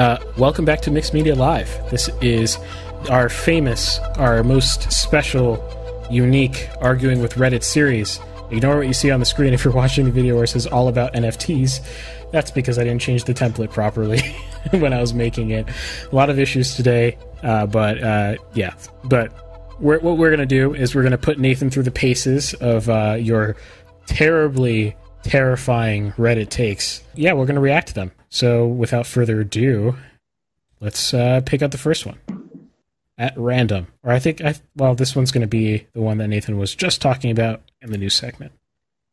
Uh, welcome back to Mixed Media Live. This is our famous, our most special, unique arguing with Reddit series. Ignore what you see on the screen if you're watching the video where it says all about NFTs. That's because I didn't change the template properly when I was making it. A lot of issues today, uh, but uh, yeah. But we're, what we're going to do is we're going to put Nathan through the paces of uh, your terribly terrifying Reddit takes. Yeah, we're going to react to them. So without further ado, let's uh, pick out the first one at random. Or I think, I well, this one's going to be the one that Nathan was just talking about in the news segment.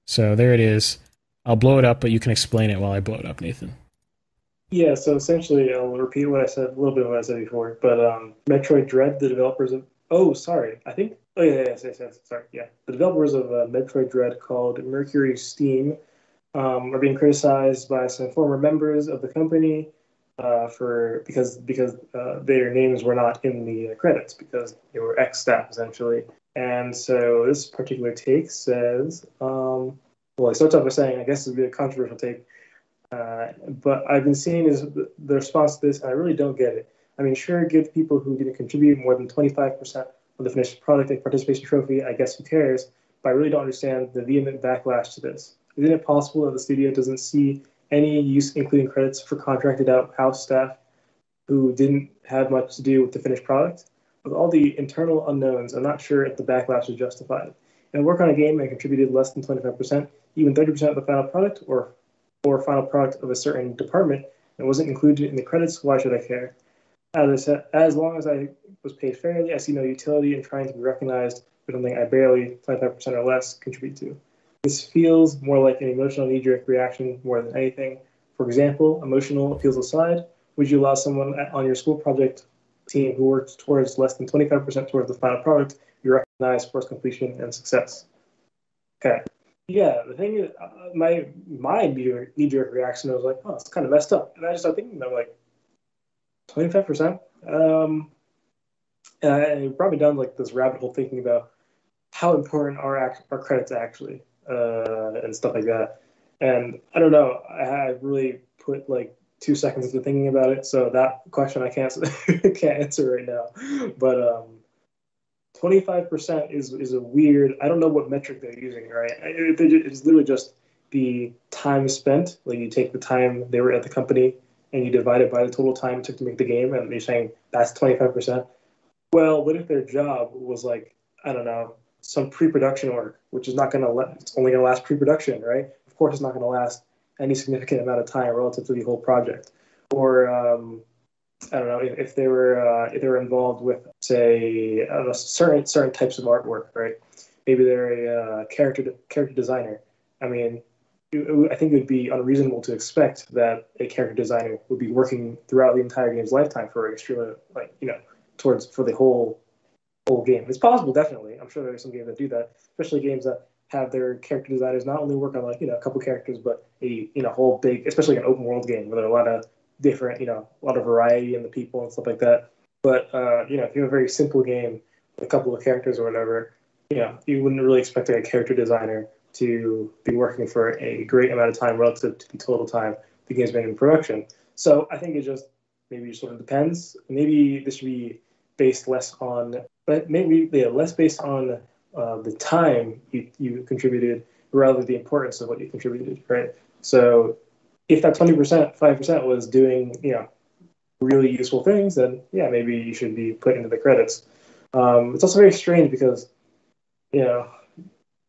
So there it is. I'll blow it up, but you can explain it while I blow it up, Nathan. Yeah, so essentially, I'll repeat what I said, a little bit what I said before. But um, Metroid Dread, the developers of. Oh, sorry. I think. Oh, yeah, yes, yes, yes. Sorry. Yeah. The developers of uh, Metroid Dread, called MercurySteam, um, are being criticized by some former members of the company uh, for because because uh, their names were not in the credits because they were ex staff essentially. And so this particular take says, um, well, it starts off by saying, I guess this would be a controversial take, uh, but I've been seeing is the response to this, and I really don't get it. I mean, sure, give people who didn't contribute more than 25% of the finished product a participation trophy. I guess who cares? But I really don't understand the vehement backlash to this. Isn't it possible that the studio doesn't see any use, including credits for contracted out house staff who didn't have much to do with the finished product? With all the internal unknowns, I'm not sure if the backlash is justified. And work on a game and contributed less than 25%, even 30% of the final product, or or final product of a certain department, and wasn't included in the credits, why should I care? As I said, as long as I was paid fairly, I see no utility in trying to be recognized for something I barely 25% or less contribute to. This feels more like an emotional knee jerk reaction more than anything. For example, emotional appeals aside, would you allow someone on your school project team who works towards less than 25% towards the final product be recognized for its completion and success? Okay. Yeah, the thing is, uh, my my knee jerk reaction was like, oh, it's kind of messed up. And I just started thinking, I'm like, 25%? Um, and I brought me down like this rabbit hole thinking about how important are, our credits actually uh, and stuff like that. And I don't know, I, I really put like two seconds into thinking about it, so that question I can't can't answer right now. But um, 25% is is a weird. I don't know what metric they're using, right? It, it's literally just the time spent. Like you take the time they were at the company and you divide it by the total time it took to make the game, and you're saying that's 25%. Well, what if their job was like I don't know some pre-production work, which is not going to let it's only going to last pre-production, right? Of course, it's not going to last any significant amount of time relative to the whole project. Or um, I don't know if, if they were uh, if they were involved with say certain certain types of artwork, right? Maybe they're a uh, character character designer. I mean, I think it would be unreasonable to expect that a character designer would be working throughout the entire game's lifetime for a extremely like you know towards for the whole whole game. It's possible, definitely. I'm sure there are some games that do that, especially games that have their character designers not only work on like you know a couple characters, but a you know whole big, especially an open world game where there are a lot of different you know a lot of variety in the people and stuff like that. But uh, you know if you have a very simple game a couple of characters or whatever, you know you wouldn't really expect a character designer to be working for a great amount of time relative to the total time the game's been in production. So I think it just maybe sort of depends. Maybe this should be based less on but maybe yeah, less based on uh, the time you, you contributed rather the importance of what you contributed, right? So if that 20%, 5% was doing, you know, really useful things, then yeah, maybe you should be put into the credits. Um, it's also very strange because, you know,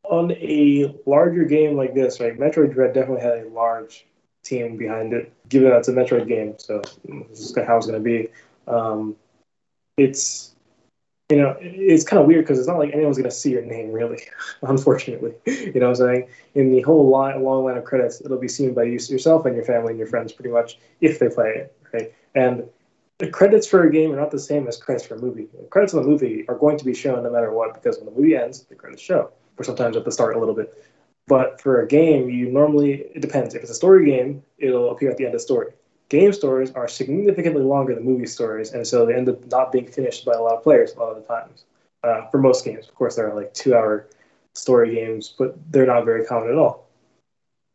on a larger game like this, right, Metroid Dread definitely had a large team behind it, given that it's a Metroid game, so this is how it's going to be. Um, it's you know, it's kind of weird because it's not like anyone's going to see your name, really, unfortunately. You know what I'm saying? In the whole line, long line of credits, it'll be seen by you, yourself and your family and your friends pretty much if they play it, right? And the credits for a game are not the same as credits for a movie. The credits of the movie are going to be shown no matter what because when the movie ends, the credits show, or sometimes at the start a little bit. But for a game, you normally, it depends. If it's a story game, it'll appear at the end of the story game stories are significantly longer than movie stories, and so they end up not being finished by a lot of players a lot of the times. Uh, for most games, of course, there are like two-hour story games, but they're not very common at all.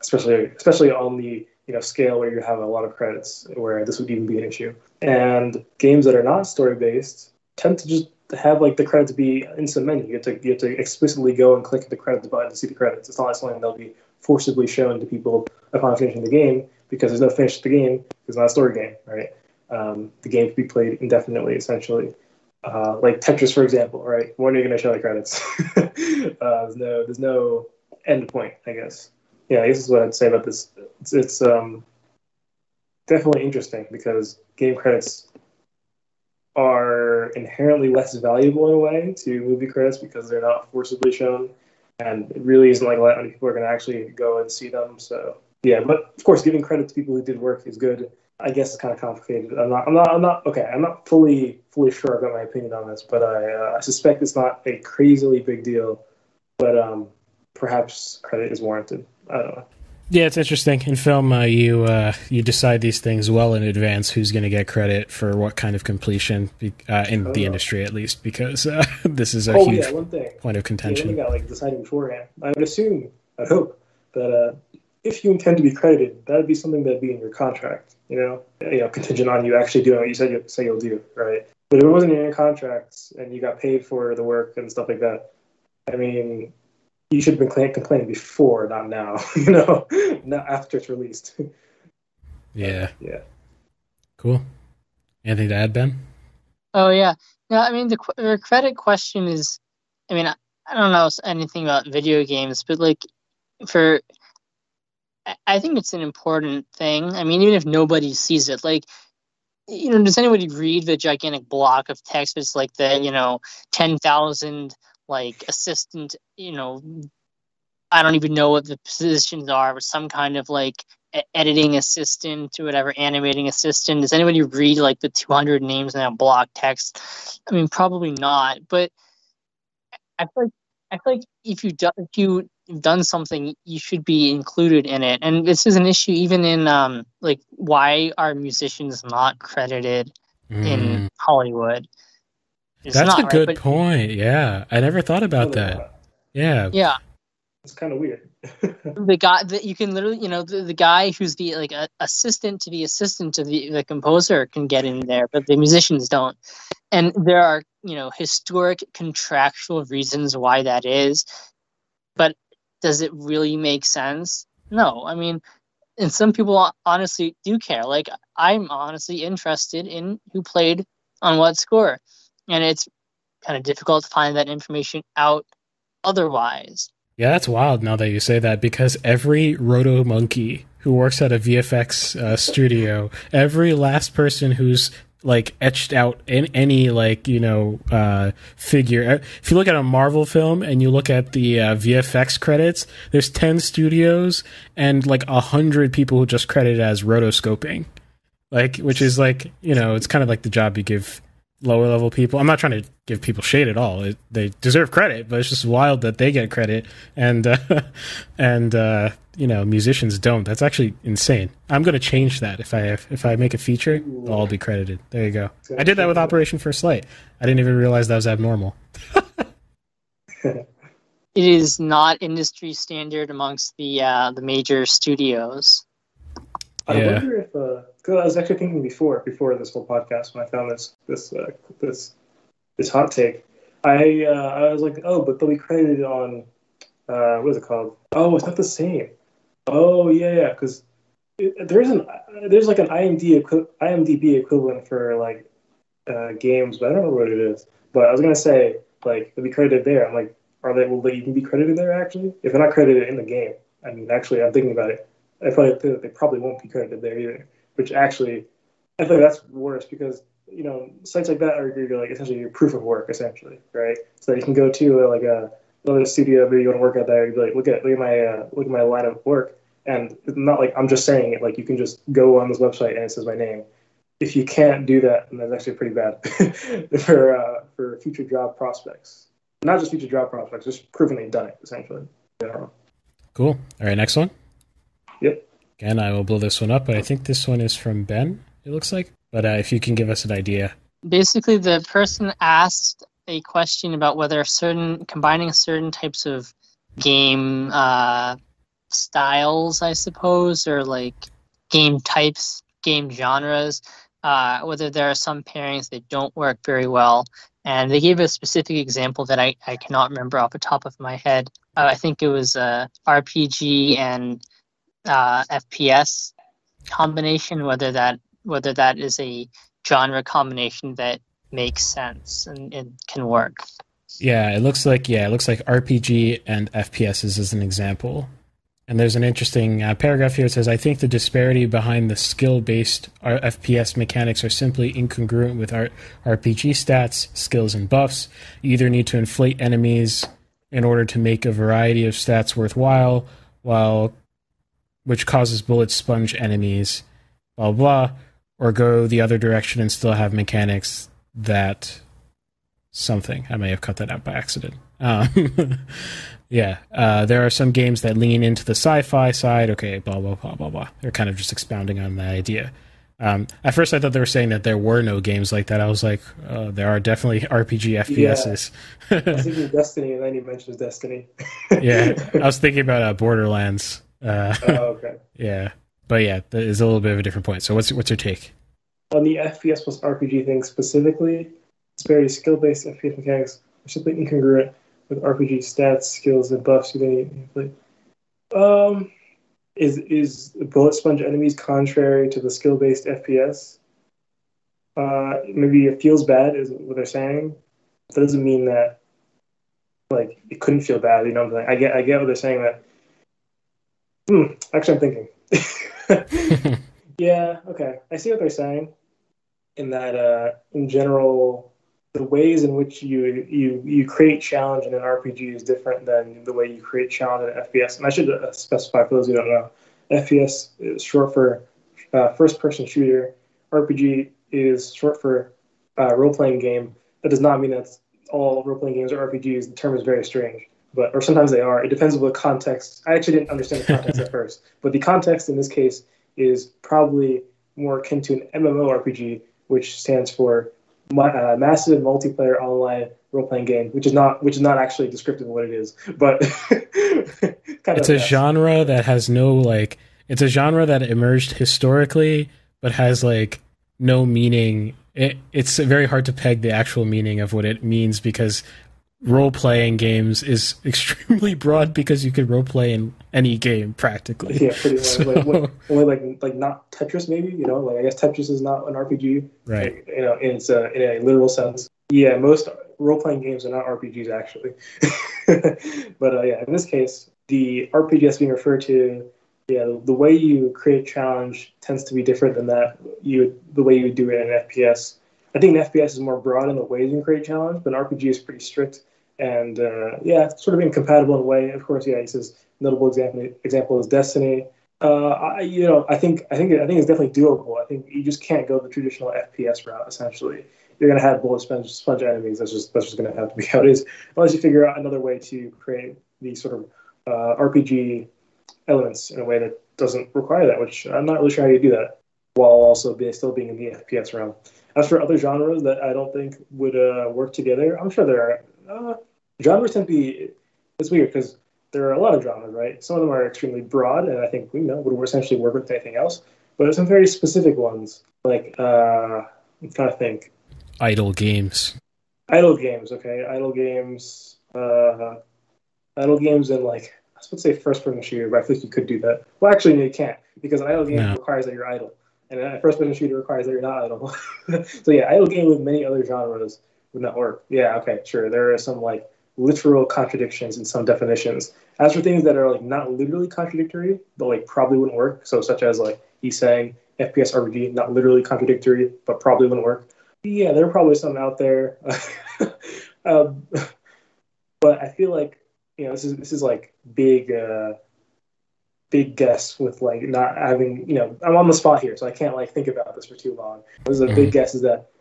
Especially, especially on the you know scale where you have a lot of credits where this would even be an issue. And games that are not story based tend to just have like the credits be in some menu. You have to you have to explicitly go and click the credits button to see the credits. It's not like something that'll be forcibly shown to people upon finishing the game because there's no finish to the game. It's not a story game, right? Um, the game can be played indefinitely, essentially. Uh, like Tetris, for example, right? When are you going to show the credits? uh, there's no there's no end point, I guess. Yeah, guess is what I'd say about this. It's, it's um, definitely interesting because game credits are inherently less valuable in a way to movie credits because they're not forcibly shown, and it really isn't like a lot of people are going to actually go and see them. So yeah, but of course, giving credit to people who did work is good. I guess it's kind of complicated. I'm not. I'm not. I'm not. Okay. I'm not fully fully sure about my opinion on this, but I uh, I suspect it's not a crazily big deal. But um, perhaps credit is warranted. I don't know. Yeah, it's interesting. In film, uh, you uh, you decide these things well in advance. Who's going to get credit for what kind of completion uh, in the industry, at least, because uh, this is a oh, huge yeah, one thing. point of contention. Yeah, got like deciding beforehand. I would assume, I hope that uh, if you intend to be credited, that would be something that'd be in your contract. You know, you know, contingent on you actually doing what you said you say you'll do, right? But if it wasn't in your contracts and you got paid for the work and stuff like that, I mean, you should have been complaining before, not now. you know, not after it's released. yeah. Yeah. Cool. Anything to add, Ben? Oh yeah. No, I mean the, the credit question is. I mean, I, I don't know anything about video games, but like for I think it's an important thing. I mean, even if nobody sees it, like, you know, does anybody read the gigantic block of text? It's like the, you know, 10,000, like, assistant, you know, I don't even know what the positions are, but some kind of, like, editing assistant or whatever, animating assistant. Does anybody read, like, the 200 names in that block text? I mean, probably not, but I feel like, I feel like if you do, if you done something, you should be included in it. And this is an issue even in um, like why are musicians not credited mm. in Hollywood? It's That's not, a good right? point. Yeah, I never thought about that. Yeah, yeah, it's kind of weird. the guy that you can literally, you know, the, the guy who's the like a, assistant to the assistant to the the composer can get in there, but the musicians don't. And there are you know historic contractual reasons why that is but does it really make sense? No. I mean, and some people honestly do care. Like I'm honestly interested in who played on what score, and it's kind of difficult to find that information out otherwise. Yeah, that's wild now that you say that because every roto monkey who works at a VFX uh, studio, every last person who's like etched out in any like you know uh, figure. Uh, if you look at a Marvel film and you look at the uh, VFX credits, there's ten studios and like a hundred people who just credited as rotoscoping, like which is like you know it's kind of like the job you give lower level people. I'm not trying to give people shade at all. It, they deserve credit, but it's just wild that they get credit and uh, and uh, you know musicians don't. That's actually insane. I'm going to change that if I if I make a feature, they'll all be credited. There you go. I did that with Operation First Light. I didn't even realize that was abnormal. it is not industry standard amongst the uh, the major studios. I yeah. wonder if uh, cause I was actually thinking before before this whole podcast when I found this this uh, this this hot take. I uh, I was like, oh, but they'll be credited on uh, what is it called? Oh, it's not the same. Oh yeah, yeah, because there's an there's like an IMDb equi- IMDb equivalent for like uh, games, but I don't know what it is. But I was gonna say like they'll be credited there. I'm like, are they will they even be credited there actually? If they're not credited in the game, I mean, actually, I'm thinking about it. I like they probably won't be credited there either. Which actually, I think that's worse because you know sites like that are your like essentially your proof of work essentially, right? So that you can go to uh, like a another studio where you want to work out there. You'd be like, look at look at my uh, look at my line of work, and not like I'm just saying it. Like you can just go on this website and it says my name. If you can't do that, then that's actually pretty bad for uh, for future job prospects. Not just future job prospects, just proving they've done it essentially. Cool. All right, next one. Yep. Again, I will blow this one up, but I think this one is from Ben. It looks like. But uh, if you can give us an idea. Basically, the person asked a question about whether certain combining certain types of game uh, styles, I suppose, or like game types, game genres, uh, whether there are some pairings that don't work very well. And they gave a specific example that I, I cannot remember off the top of my head. Uh, I think it was uh, RPG and uh, FPS combination, whether that whether that is a genre combination that makes sense and it can work. Yeah, it looks like yeah, it looks like RPG and FPSs as an example. And there's an interesting uh, paragraph here that says, I think the disparity behind the skill based FPS mechanics are simply incongruent with our RPG stats, skills, and buffs. You either need to inflate enemies in order to make a variety of stats worthwhile, while which causes bullet sponge enemies, blah, blah, or go the other direction and still have mechanics that something. I may have cut that out by accident. Um, yeah, uh, there are some games that lean into the sci-fi side. Okay, blah blah blah blah blah. They're kind of just expounding on the idea. Um, at first, I thought they were saying that there were no games like that. I was like, uh, there are definitely RPG FPSs. Yeah. I was thinking Destiny, and then he mentions Destiny. yeah, I was thinking about uh, Borderlands. Uh, oh, okay. Yeah, but yeah, that is a little bit of a different point. So, what's what's your take on the FPS plus RPG thing specifically? It's very skill based FPS mechanics are simply incongruent with RPG stats, skills, and buffs you play. Um, is is bullet sponge enemies contrary to the skill based FPS? Uh, maybe it feels bad, is what they're saying. That doesn't mean that like it couldn't feel bad. You know, what I'm saying? I get I get what they're saying. That hmm, actually, I'm thinking. yeah, okay, I see what they're saying. In that, uh, in general, the ways in which you you you create challenge in an RPG is different than the way you create challenge in an FPS. And I should uh, specify for those who don't know, FPS is short for uh, first person shooter. RPG is short for uh, role playing game. That does not mean that all role playing games are RPGs. The term is very strange, but or sometimes they are. It depends on the context. I actually didn't understand the context at first, but the context in this case is probably more akin to an MMORPG, which stands for uh, massive multiplayer online role playing game, which is not which is not actually descriptive of what it is, but it's a genre that has no like. It's a genre that emerged historically, but has like no meaning. It, it's very hard to peg the actual meaning of what it means because role playing games is extremely broad because you can role play in any game practically. Yeah, pretty much. So... Like, only like like not Tetris, maybe. You know, like I guess Tetris is not an RPG, right? Like, you know, in its uh, in a literal sense. Yeah, most role playing games are not RPGs actually. but uh, yeah, in this case, the RPG that's being referred to. Yeah, the way you create challenge tends to be different than that. You the way you do it in FPS. I think an FPS is more broad in the ways you create challenge, but an RPG is pretty strict and uh, yeah, sort of incompatible in a way. Of course, yeah, he says notable example example is Destiny. Uh, I, you know, I think I think I think it's definitely doable. I think you just can't go the traditional FPS route. Essentially, you're to have bullet sponge, sponge enemies. That's just that's just to have to be how it is, unless you figure out another way to create these sort of uh, RPG elements in a way that doesn't require that. Which I'm not really sure how you do that while also being, still being in the FPS realm. As for other genres that I don't think would uh, work together, I'm sure there are uh, genres tend to be it's weird because there are a lot of genres, right? Some of them are extremely broad, and I think you know would essentially work with anything else. But there's some very specific ones, like uh, I'm trying to think. Idle games. Idle games, okay. Idle games. Uh, idle games and like I was supposed to say first-person shooter, but I think you could do that. Well, actually, no, you can't because an idle game no. requires that you're idle, and a first-person shooter requires that you're not idle. so yeah, idle game with many other genres not work. Yeah, okay, sure. There are some like literal contradictions in some definitions. As for things that are like not literally contradictory, but like probably wouldn't work. So such as like he's saying FPS RPG, not literally contradictory, but probably wouldn't work. Yeah, there are probably some out there. um, but I feel like you know this is this is like big uh, big guess with like not having you know I'm on the spot here, so I can't like think about this for too long. This is a big mm-hmm. guess is that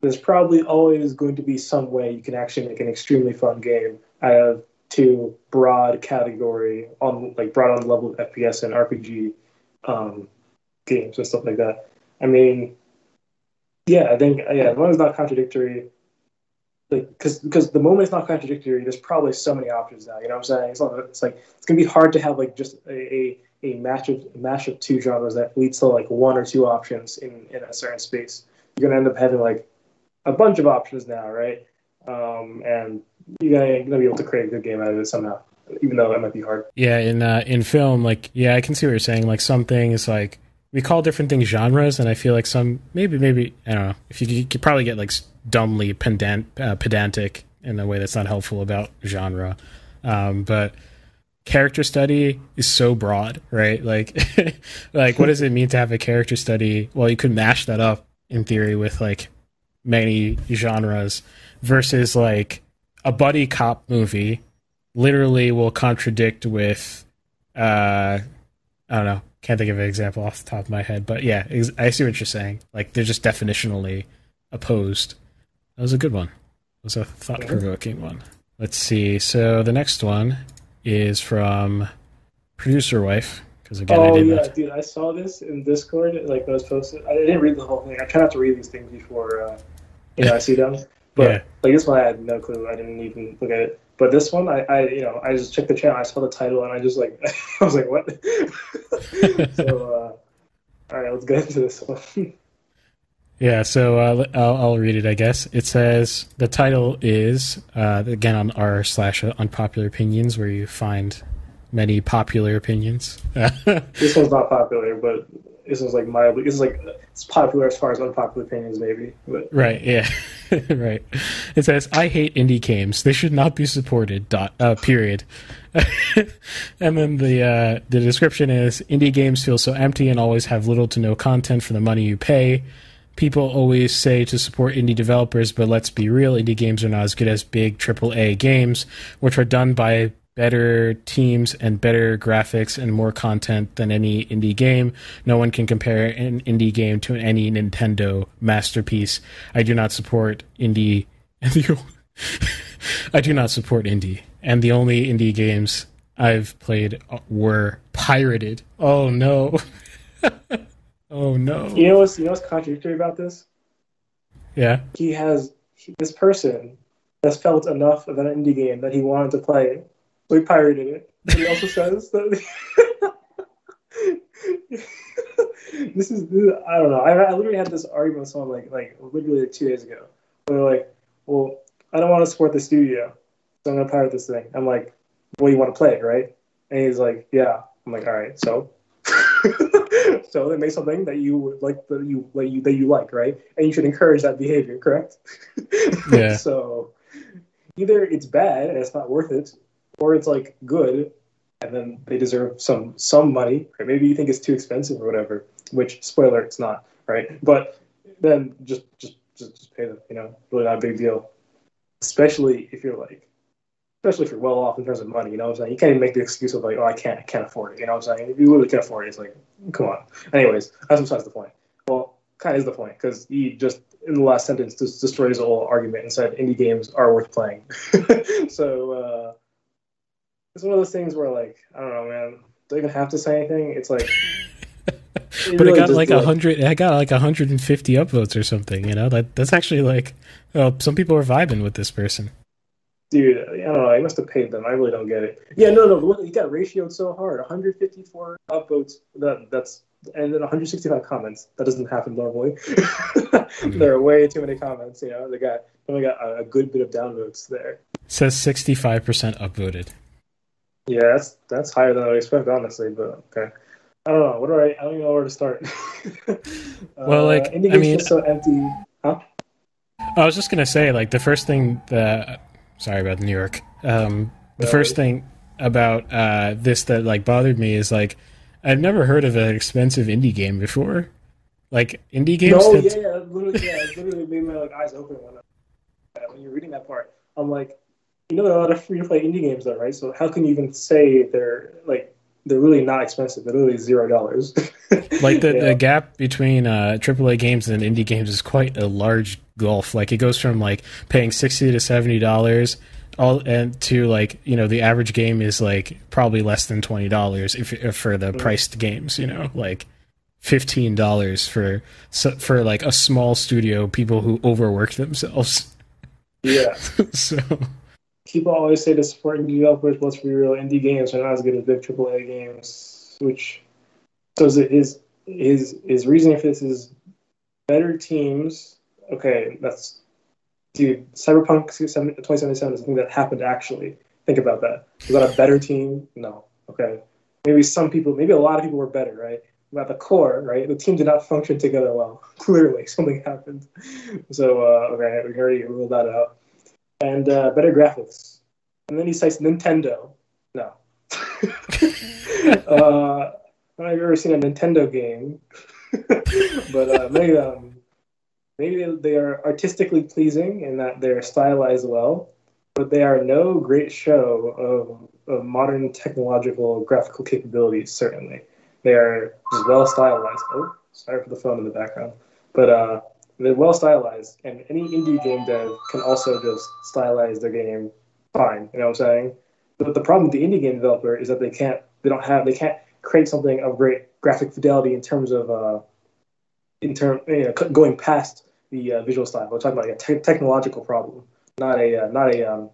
there's probably always going to be some way you can actually make an extremely fun game out of two broad category on like broad on the level of FPS and RPG um, games and stuff like that. I mean, yeah, I think yeah, as long as not contradictory, like because because the moment it's not contradictory, there's probably so many options now. You know what I'm saying? It's, not, it's like it's gonna be hard to have like just a, a a match of of two genres that leads to like one or two options in in a certain space. You're gonna end up having like a bunch of options now, right? Um, and you're gonna, be able to create a good game out of it somehow, even though it might be hard. Yeah, in uh, in film, like yeah, I can see what you're saying. Like some things, like we call different things genres, and I feel like some maybe maybe I don't know if you, you could probably get like dumbly pedant, uh, pedantic in a way that's not helpful about genre, um, but character study is so broad, right? Like, like what does it mean to have a character study? Well, you could mash that up in theory with like many genres versus like a buddy cop movie literally will contradict with uh I don't know, can't think of an example off the top of my head, but yeah, ex- I see what you're saying. Like they're just definitionally opposed. That was a good one. It was a thought provoking one. Let's see. So the next one is from producer wife because again I Oh didn't. yeah, dude, I saw this in Discord. Like I was posted. I didn't read the whole thing. I try not to read these things before uh, you know I see them. But Yeah. like this one, I had no clue. I didn't even look at it. But this one, I, I you know I just checked the channel. I saw the title and I just like I was like what? so uh, all right, let's get into this one. Yeah, so uh, I'll, I'll read it. I guess it says the title is uh, again on r slash unpopular opinions, where you find many popular opinions. this one's not popular, but this one's like mildly. This is like it's popular as far as unpopular opinions, maybe. But right? Yeah, right. It says I hate indie games. They should not be supported. Dot. Uh, period. and then the uh, the description is indie games feel so empty and always have little to no content for the money you pay. People always say to support indie developers, but let's be real, indie games are not as good as big AAA games, which are done by better teams and better graphics and more content than any indie game. No one can compare an indie game to any Nintendo masterpiece. I do not support indie. I do not support indie. And the only indie games I've played uh, were pirated. Oh no. oh no. you know what's you know what's contradictory about this? Yeah. he has he, this person has felt enough of an indie game that he wanted to play it, he pirated it. But he also says that this is I don't know. I, I literally had this argument with someone like like literally like two days ago. Where they're like, well, I don't want to support the studio, so I'm gonna pirate this thing. I'm like, well, you want to play it, right? And he's like, yeah. I'm like, all right, so. so they make something that you would like that you like you that you like, right? And you should encourage that behavior, correct? Yeah. so either it's bad and it's not worth it, or it's like good and then they deserve some some money, or maybe you think it's too expensive or whatever. Which spoiler, it's not, right? But then just just just, just pay them. You know, really not a big deal. Especially if you're like especially if you're well off in terms of money. You know what I'm saying? You can't even make the excuse of like, oh, I can't, I can't afford it. You know what I'm saying? If you literally can't afford it, it's like, come on. Anyways, that's besides the point. Well, kind of is the point because he just in the last sentence just destroyed his whole argument and said indie games are worth playing. so uh, it's one of those things where like, I don't know, man. Do I even have to say anything? It's like. but it got like a hundred. I got like 150 upvotes or something. You know that that's actually like, well, some people are vibing with this person. Dude, I don't know. I must have paid them. I really don't get it. Yeah, no, no. Look, you got ratioed so hard. 154 upvotes. That that's and then 165 comments. That doesn't happen normally. mm-hmm. There are way too many comments. You know, they got only got a, a good bit of downvotes there. It says 65 percent upvoted. Yeah, that's that's higher than I expected, honestly. But okay. I don't know. What do I? I don't even know where to start. well, like uh, indie I mean, so empty. Huh? I was just gonna say, like the first thing that sorry about New York. Um, the first thing about uh, this that like bothered me is like I've never heard of an expensive indie game before. Like indie games. No, yeah, yeah, literally, yeah, it literally made my like eyes open when, I, when you're reading that part. I'm like, you know, there are a lot of free to play indie games, though, right? So how can you even say they're like they're really not expensive? They're literally zero dollars. like the, Yeah. the gap between uh, AAA games and indie games is quite a large gulf. Like it goes from like paying sixty to seventy dollars, all and to like you know the average game is like probably less than twenty dollars if, if for the priced games. You know, like fifteen dollars for for like a small studio, people who overwork themselves. yeah, so people always say to support indie developers. Let's be real, indie games are not as good as big AAA games. which so is it is his his reasoning for this is better teams. Okay, that's dude. Cyberpunk 2077 is something that happened actually. Think about that. Was that a better team? No. Okay. Maybe some people, maybe a lot of people were better, right? But at the core, right, the team did not function together well. Clearly, something happened. So, uh, okay, we already ruled that out. And uh, better graphics. And then he cites Nintendo. No. uh, I've ever seen a Nintendo game, but uh, maybe um, maybe they are artistically pleasing in that they're stylized well, but they are no great show of, of modern technological graphical capabilities. Certainly, they are well stylized. Oh, sorry for the phone in the background, but uh, they're well stylized, and any indie game dev can also just stylize their game fine. You know what I'm saying? But the problem with the indie game developer is that they can't, they don't have, they can't create something of great graphic fidelity in terms of, uh, in term, you know, going past the uh, visual style. We're talking about a te- technological problem, not a, uh, not a, um,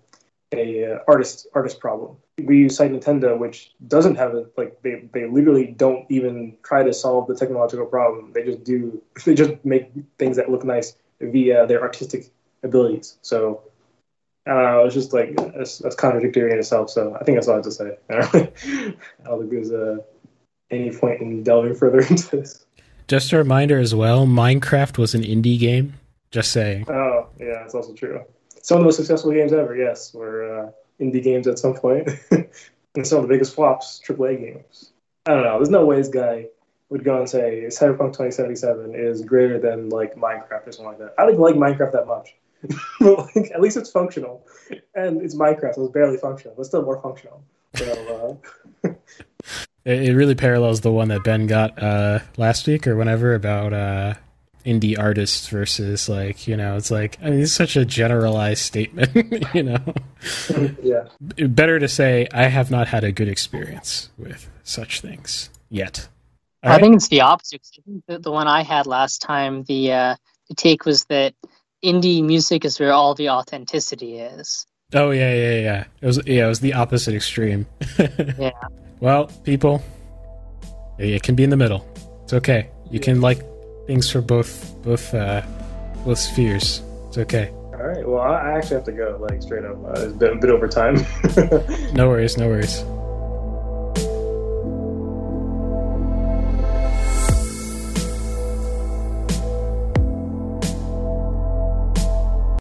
a uh, artist artist problem. We cite Nintendo, which doesn't have it. Like they, they literally don't even try to solve the technological problem. They just do. They just make things that look nice via their artistic abilities. So I don't know. It's just like that's, that's contradictory in itself. So I think that's all I have to say. I don't think there's uh, any point in delving further into this. Just a reminder as well: Minecraft was an indie game. Just saying. Oh yeah, that's also true. Some of the most successful games ever, yes, were uh, indie games at some point, and some of the biggest flops, AAA games. I don't know. There's no way this guy would go and say Cyberpunk 2077 is greater than like Minecraft or something like that. I don't even like Minecraft that much. but like, at least it's functional, and it's Minecraft, so it's barely functional, but still more functional. So, uh... it, really parallels the one that Ben got uh, last week or whenever about uh, indie artists versus like you know it's like I mean it's such a generalized statement, you know. yeah. Better to say I have not had a good experience with such things yet. All I right? think it's the opposite. The, the one I had last time, the uh, the take was that indie music is where all the authenticity is. Oh yeah, yeah, yeah. It was yeah, it was the opposite extreme. yeah. Well, people, it can be in the middle. It's okay. You can like things for both both uh both spheres. It's okay. All right. Well, I actually have to go like straight up. Uh, it's been a bit over time. no worries. No worries.